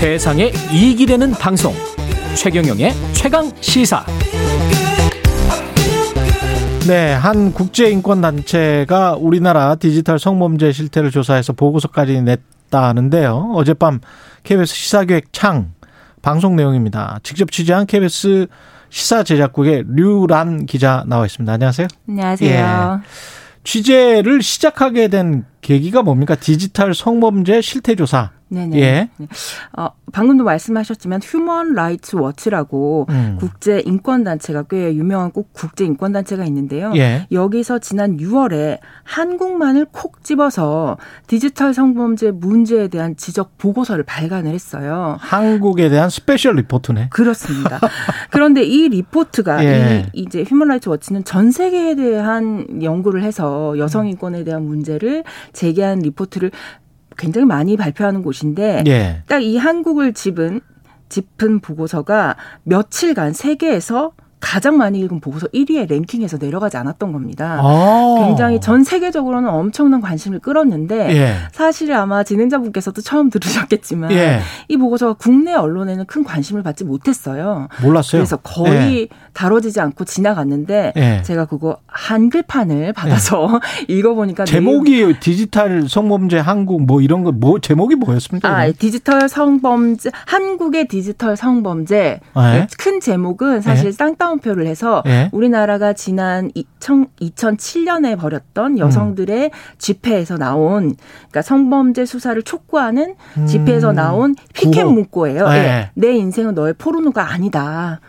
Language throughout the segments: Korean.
세상에 이익이 되는 방송 최경영의 최강 시사 네, 한 국제인권단체가 우리나라 디지털 성범죄 실태를 조사해서 보고서까지 냈다는데요. 어젯밤 KBS 시사기획 창 방송 내용입니다. 직접 취재한 KBS 시사 제작국의 류란 기자 나와 있습니다. 안녕하세요. 안녕하세요. 예. 취재를 시작하게 된 계기가 뭡니까? 디지털 성범죄 실태 조사. 네네. 예. 네. 어, 방금도 말씀하셨지만 Human Rights Watch라고 음. 국제 인권 단체가 꽤 유명한 꼭 국제 인권 단체가 있는데요. 예. 여기서 지난 6월에 한국만을 콕 집어서 디지털 성범죄 문제에 대한 지적 보고서를 발간을 했어요. 한국에 대한 special report네. 그렇습니다. 그런데 이 리포트가 예. 이 이제 Human Rights Watch는 전 세계에 대한 연구를 해서 여성 인권에 대한 문제를 제기한 리포트를 굉장히 많이 발표하는 곳인데 예. 딱이 한국을 집은 짚은 보고서가 며칠간 세계에서 가장 많이 읽은 보고서 1위에 랭킹에서 내려가지 않았던 겁니다. 아. 굉장히 전 세계적으로는 엄청난 관심을 끌었는데 예. 사실 아마 진행자분께서도 처음 들으셨겠지만 예. 이 보고서가 국내 언론에는 큰 관심을 받지 못했어요. 몰랐어요. 그래서 거의 예. 다뤄지지 않고 지나갔는데 예. 제가 그거 한글판을 받아서 예. 읽어보니까 제목이 내용... 디지털 성범죄 한국 뭐 이런 거 뭐 제목이 뭐였습니까? 아 디지털 성범죄 한국의 디지털 성범죄 아, 큰 제목은 사실 쌍따 시사표를 해서 예? 우리나라가 지난 2000, 2007년에 벌였던 여성들의 음. 집회에서 나온 그러니까 성범죄 수사를 촉구하는 음. 집회에서 나온 피켓 문구예요. 예. 네. 내 인생은 너의 포르노가 아니다.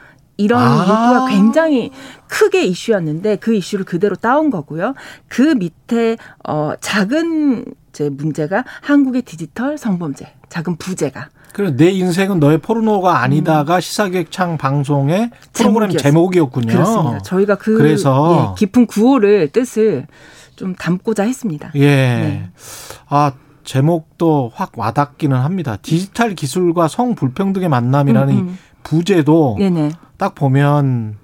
이런 아. 문구가 굉장히 크게 이슈였는데 그 이슈를 그대로 따온 거고요. 그 밑에 어 작은 제 문제가 한국의 디지털 성범죄, 작은 부재가 그래 내 인생은 너의 포르노가 아니다가 음. 시사기획창 방송의 프로그램 제목이었군요. 그렇습니다. 저희가 그 그래서 예, 깊은 구호를 뜻을 좀 담고자 했습니다. 예. 네. 아 제목도 확 와닿기는 합니다. 디지털 기술과 성 불평등의 만남이라는 음, 음. 부제도 네네. 딱 보면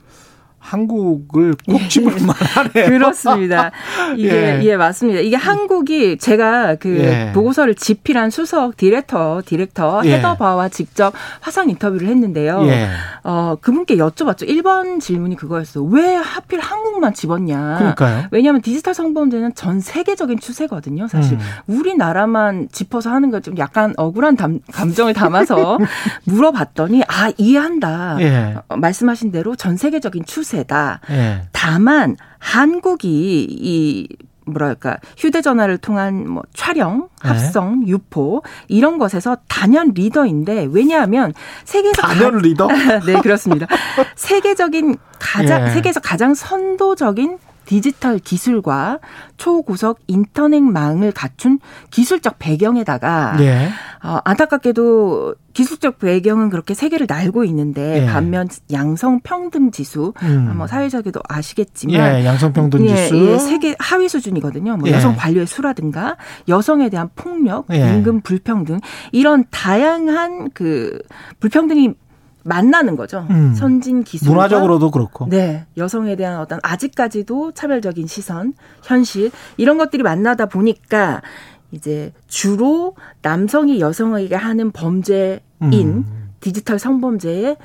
한국을 콕 집을 만하네요. 그렇습니다. 이게 예. 예. 맞습니다. 이게 한국이 제가 그 예. 보고서를 집필한 수석 디렉터 디렉터 예. 헤더바와 직접 화상 인터뷰를 했는데요. 예. 어 그분께 여쭤봤죠. 1번 질문이 그거였어요. 왜 하필 한국만 집었냐? 그러니까요. 왜냐하면 디지털 성범죄는 전 세계적인 추세거든요. 사실 음. 우리나라만 짚어서 하는 거 좀 약간 억울한 담, 감정을 담아서 물어봤더니 아 이해한다. 예. 어, 말씀하신 대로 전 세계적인 추세. 추세다. 예. 다만 한국이 이 뭐랄까 휴대전화를 통한 뭐 촬영, 네. 합성, 네. 유포 이런 것에서 단연 리더인데 왜냐하면 세계에서 단연 가... 리더? 네 그렇습니다. 세계적인 가장 예. 세계에서 가장 선도적인 디지털 기술과 초고속 인터넷망을 갖춘 기술적 배경에다가 예. 어, 안타깝게도 기술적 배경은 그렇게 세계를 날고 있는데 예. 반면 양성 평등 지수 음. 뭐 사회적에도 아시겠지만 예, 양성 평등 예, 지수 예, 세계 하위 수준이거든요. 뭐 예. 여성 관료의 수라든가 여성에 대한 폭력, 임금 불평등 이런 다양한 그 불평등이 만나는 거죠. 음. 선진 기술 문화적으로도 그렇고. 네. 여성에 대한 어떤 아직까지도 차별적인 시선, 현실 이런 것들이 만나다 보니까 이제 주로 남성이 여성에게 하는 범죄인 음. 디지털 성범죄에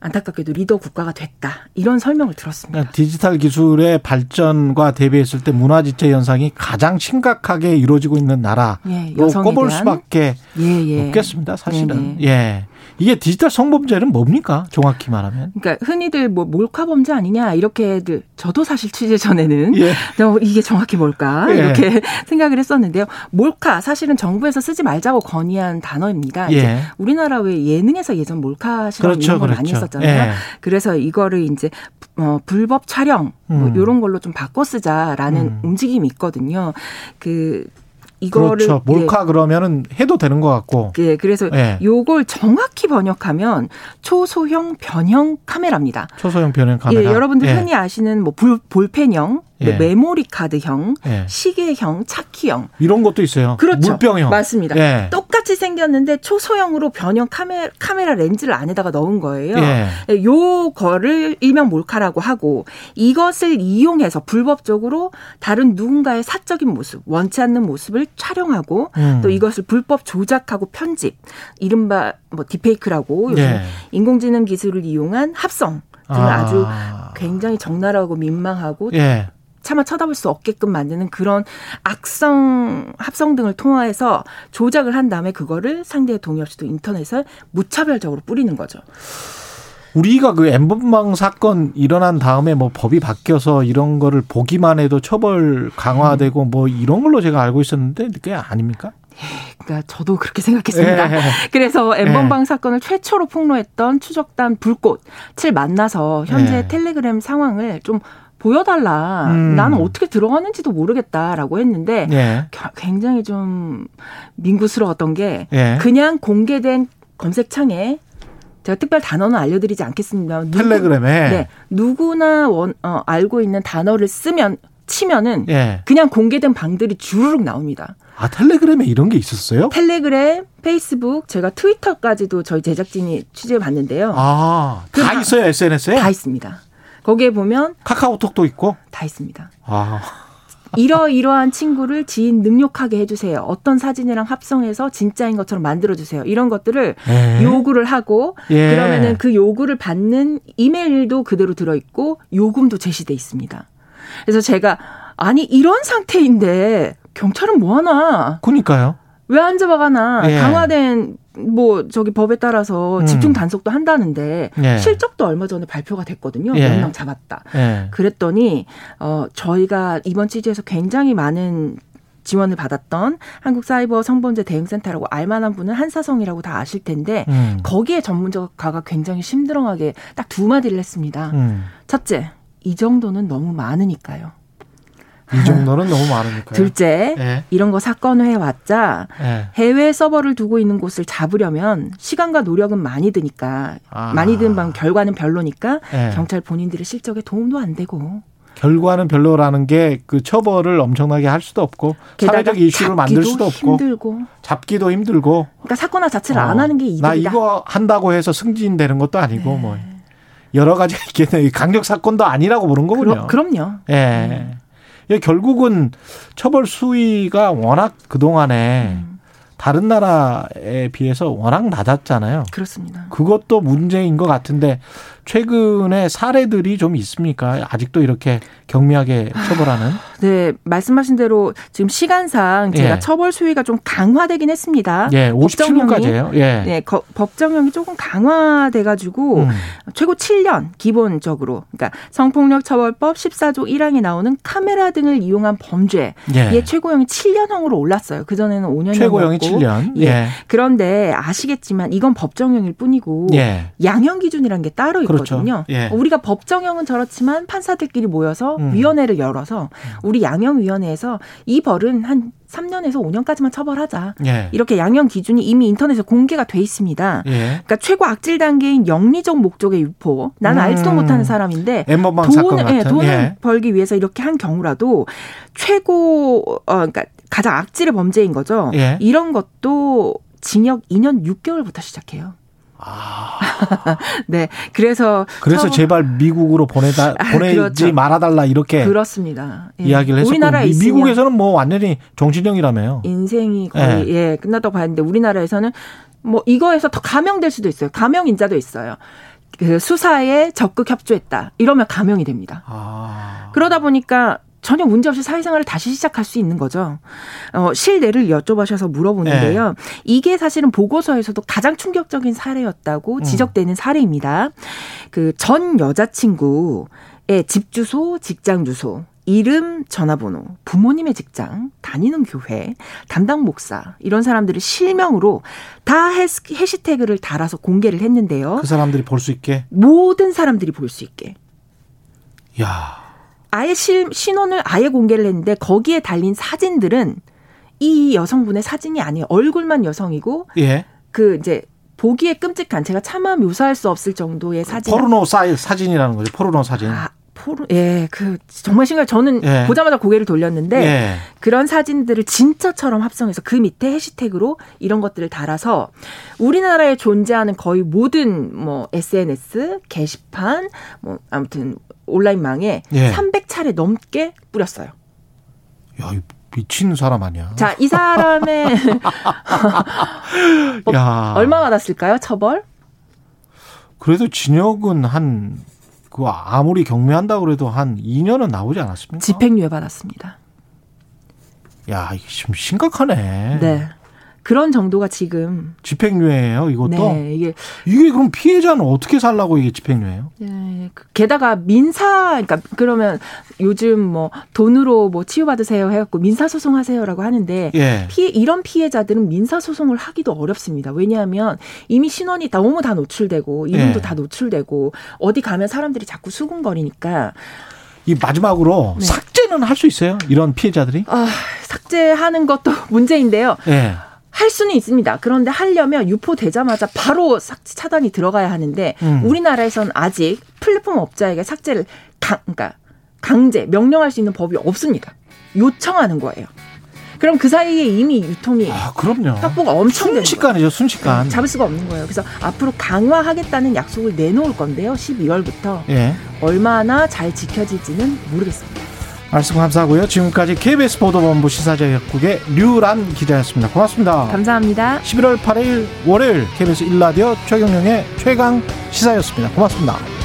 안타깝게도 리더 국가가 됐다. 이런 설명을 들었습니다. 그러니까 디지털 기술의 발전과 대비했을 때 문화 지체 현상이 가장 심각하게 이루어지고 있는 나라로 예, 꼽을 수밖에 예, 예. 없겠습니다. 사실은. 예. 이게 디지털 성범죄는 뭡니까? 정확히 말하면. 그러니까 흔히들 뭐 몰카 범죄 아니냐 이렇게들 저도 사실 취재 전에는 예. 이게 정확히 뭘까 예. 이렇게 생각을 했었는데요. 몰카 사실은 정부에서 쓰지 말자고 건의한 단어입니다. 이제 예. 우리나라 왜 예능에서 예전 몰카 실험 그렇죠, 이런 걸 그렇죠. 많이 했었잖아요. 예. 그래서 이거를 이제 어, 불법 촬영 뭐 음. 이런 걸로 좀 바꿔 쓰자라는 음. 움직임이 있거든요. 그 이거를 그렇죠. 몰카 예. 그러면은 해도 되는 것 같고. 예, 그래서 예. 요걸 정확히 번역하면 초소형 변형 카메라입니다. 초소형 변형 카메라. 예, 여러분들 예. 흔히 아시는 뭐 볼, 볼펜형 예. 메모리 카드형, 예. 시계형, 차키형 이런 것도 있어요. 그렇죠. 물병형 맞습니다. 예. 똑같이 생겼는데 초소형으로 변형 카메라, 카메라 렌즈를 안에다가 넣은 거예요. 예. 예요 거를 일명 몰카라고 하고 이것을 이용해서 불법적으로 다른 누군가의 사적인 모습, 원치 않는 모습을 촬영하고 음. 또 이것을 불법 조작하고 편집, 이른바 뭐 디페이크라고 요즘 예. 인공지능 기술을 이용한 합성 등을 아. 주 굉장히 적나라하고 민망하고 예. 차마 쳐다볼 수 없게끔 만드는 그런 악성 합성 등을 통해서 조작을 한 다음에 그거를 상대의 동의 없이도 인터넷에 무차별적으로 뿌리는 거죠. 우리가 그 엠번방 사건 일어난 다음에 뭐 법이 바뀌어서 이런 거를 보기만 해도 처벌 강화되고 뭐 이런 걸로 제가 알고 있었는데 그게 아닙니까? 그러니까 저도 그렇게 생각했습니다. 예. 그래서 엠번방 예. 사건을 최초로 폭로했던 추적단 불꽃을 만나서 현재 예. 텔레그램 상황을 좀 보여달라. 음. 나는 어떻게 들어가는지도 모르겠다라고 했는데 예. 굉장히 좀 민구스러웠던 게 예. 그냥 공개된 검색창에 제가 특별 단어는 알려드리지 않겠습니다. 누구, 텔레그램에 네, 누구나 원, 어, 알고 있는 단어를 쓰면 치면은 예. 그냥 공개된 방들이 주르륵 나옵니다. 아 텔레그램에 이런 게 있었어요? 텔레그램, 페이스북, 제가 트위터까지도 저희 제작진이 취재해 봤는데요. 아다 그 있어요 SNS에? 다 있습니다. 거기에 보면 카카오톡도 있고 다 있습니다. 아. 이러이러한 친구를 지인 능력하게 해주세요. 어떤 사진이랑 합성해서 진짜인 것처럼 만들어주세요. 이런 것들을 에? 예. 요구를 하고 예. 그러면은 그 요구를 받는 이메일도 그대로 들어있고 요금도 제시돼 있습니다. 그래서 제가 아니 이런 상태인데 경찰은 뭐 하나? 그니까요. 왜 안 잡아가나? 예. 강화된 뭐 저기 법에 따라서 음. 집중 단속도 한다는데 예. 실적도 얼마 전에 발표가 됐거든요. 예. 몇명 잡았다. 예. 그랬더니 어 저희가 이번 취재에서 굉장히 많은 지원을 받았던 한국 사이버 성범죄 대응센터라고 알만한 분은 한사성이라고 다 아실 텐데 음. 거기에 전문가가 굉장히 심드렁하게 딱 두 마디를 했습니다. 음. 첫째, 이 정도는 너무 많으니까요. 이 정도는 너무 많으니까요. 둘째, 네. 이런 거 사건을 해왔자 네. 해외 서버를 두고 있는 곳을 잡으려면 시간과 노력은 많이 드니까 아. 많이 든방 결과는 별로니까 네. 경찰 본인들의 실적에 도움도 안 되고. 결과는 별로라는 게 그 처벌을 엄청나게 할 수도 없고 사회적 이슈를 만들 수도 없고 힘들고 잡기도 힘들고 그러니까 사건화 자체를 어. 안 하는 게 이득이다. 나 이거 한다고 해서 승진되는 것도 아니고 네. 뭐 여러 가지 있겠네. 강력 사건도 아니라고 보는 거군요. 그럼, 요 예. 예. 결국은 처벌 수위가 워낙 그 동안에 음. 다른 나라에 비해서 워낙 낮았잖아요. 그렇습니다. 그것도 문제인 것 같은데 최근에 사례들이 좀 있습니까? 아직도 이렇게 경미하게 처벌하는? 네, 말씀하신 대로 지금 시간상 제가 예. 처벌 수위가 좀 강화되긴 했습니다. 예, 57년까지예요. 예. 네, 거, 법정형이 조금 강화돼 가지고 음. 최고 7년 기본적으로. 그러니까 성폭력 처벌법 14조 1항에 나오는 카메라 등을 이용한 범죄의 예. 최고형이 7년형으로 올랐어요. 그전에는 5년이었고. 최고형이 7년. 예. 예. 그런데 아시겠지만 이건 법정형일 뿐이고 예. 양형 기준이라는 게 따로 있거든요. 그렇죠. 거거든요. 예. 우리가 법정형은 저렇지만 판사들끼리 모여서 음. 위원회를 열어서 음. 우리 양형위원회에서 이 벌은 한 3년에서 5년까지만 처벌하자. 예. 이렇게 양형 기준이 이미 인터넷에 공개가 돼 있습니다. 예. 그러니까 최고 악질 단계인 영리적 목적의 유포. 나는 음. 알지도 못하는 사람인데 돈을 예, 돈을 예. 벌기 위해서 이렇게 한 경우라도 최고 어 그러니까 가장 악질의 범죄인 거죠. 예. 이런 것도 징역 2년 6개월부터 시작해요. 아. 네. 그래서 그래서 처음... 제발 미국으로 보내다 아, 보내지 그렇죠. 말아달라 이렇게 그렇습니다. 예. 이야기를 했었고 우리나라에 미, 미국에서는 뭐 완전히 정신형이라며요. 인생이 거의 예, 예 끝났다고 봤는데 우리나라에서는 뭐 이거에서 더 감형될 수도 있어요. 감형 인자도 있어요. 그 수사에 적극 협조했다. 이러면 감형이 됩니다. 아. 그러다 보니까 전혀 문제 없이 사회생활을 다시 시작할 수 있는 거죠. 어, 실내를 여쭤보셔서 물어보는데요. 네. 이게 사실은 보고서에서도 가장 충격적인 사례였다고 음. 지적되는 사례입니다. 그 전 여자친구의 집 주소, 직장 주소, 이름, 전화번호, 부모님의 직장, 다니는 교회, 담당 목사 이런 사람들을 실명으로 다 해시태그를 달아서 공개를 했는데요. 그 사람들이 볼 수 있게 모든 사람들이 볼 수 있게. 야. 아예 실, 신원을 아예 공개를 했는데 거기에 달린 사진들은 이 여성분의 사진이 아니에요. 얼굴만 여성이고 예. 그 이제 보기에 끔찍한 제가 차마 묘사할 수 없을 정도의 사진. 포르노 사이 사진이라는 거죠. 포르노 사진. 아, 포르, 예, 그, 정말 심각 저는 예. 보자마자 고개를 돌렸는데, 예. 그런 사진들을 진짜처럼 합성해서 그 밑에 해시태그로 이런 것들을 달아서 우리나라에 존재하는 거의 모든 뭐 SNS, 게시판, 뭐 아무튼 온라인망에 예. 300차례 넘게 뿌렸어요. 야, 미친 사람 아니야. 자, 이 사람의 뭐, 야. 얼마 받았을까요? 처벌? 그래도 진역은 한, 그 아무리 경매한다 그래도 한 2년은 나오지 않았습니까? 집행유예 받았습니다. 야, 이게 좀 심각하네. 네. 그런 정도가 지금 집행유예예요, 이것도. 네, 이게 이게 그럼 피해자는 어떻게 살라고 이게 집행유예요? 네, 그 게다가 민사 그러니까 그러면 요즘 뭐 돈으로 뭐 치유받으세요 해갖고 민사 소송하세요라고 하는데 예. 피해 이런 피해자들은 민사 소송을 하기도 어렵습니다. 왜냐하면 이미 신원이 너무 다 노출되고 이름도 예. 다 노출되고 어디 가면 사람들이 자꾸 수군거리니까. 이 마지막으로 네. 삭제는 할 수 있어요? 이런 피해자들이? 아, 삭제하는 것도 문제인데요. 예. 할 수는 있습니다. 그런데 하려면 유포되자마자 바로 삭제 차단이 들어가야 하는데 음. 우리나라에서는 아직 플랫폼 업자에게 삭제를 강, 그러니까 강제 명령할 수 있는 법이 없습니다. 요청하는 거예요. 그럼 그 사이에 이미 유통이 아, 그럼요. 확보가 엄청 순식간이죠, 순식간. 네, 잡을 수가 없는 거예요. 그래서 앞으로 강화하겠다는 약속을 내놓을 건데요. 12월부터 예. 얼마나 잘 지켜질지는 모르겠습니다. 말씀 감사하고요. 지금까지 KBS 보도본부 시사제약국의 류란 기자였습니다. 고맙습니다. 감사합니다. 11월 8일 월요일 KBS 1라디오 최경영의 최강 시사였습니다. 고맙습니다.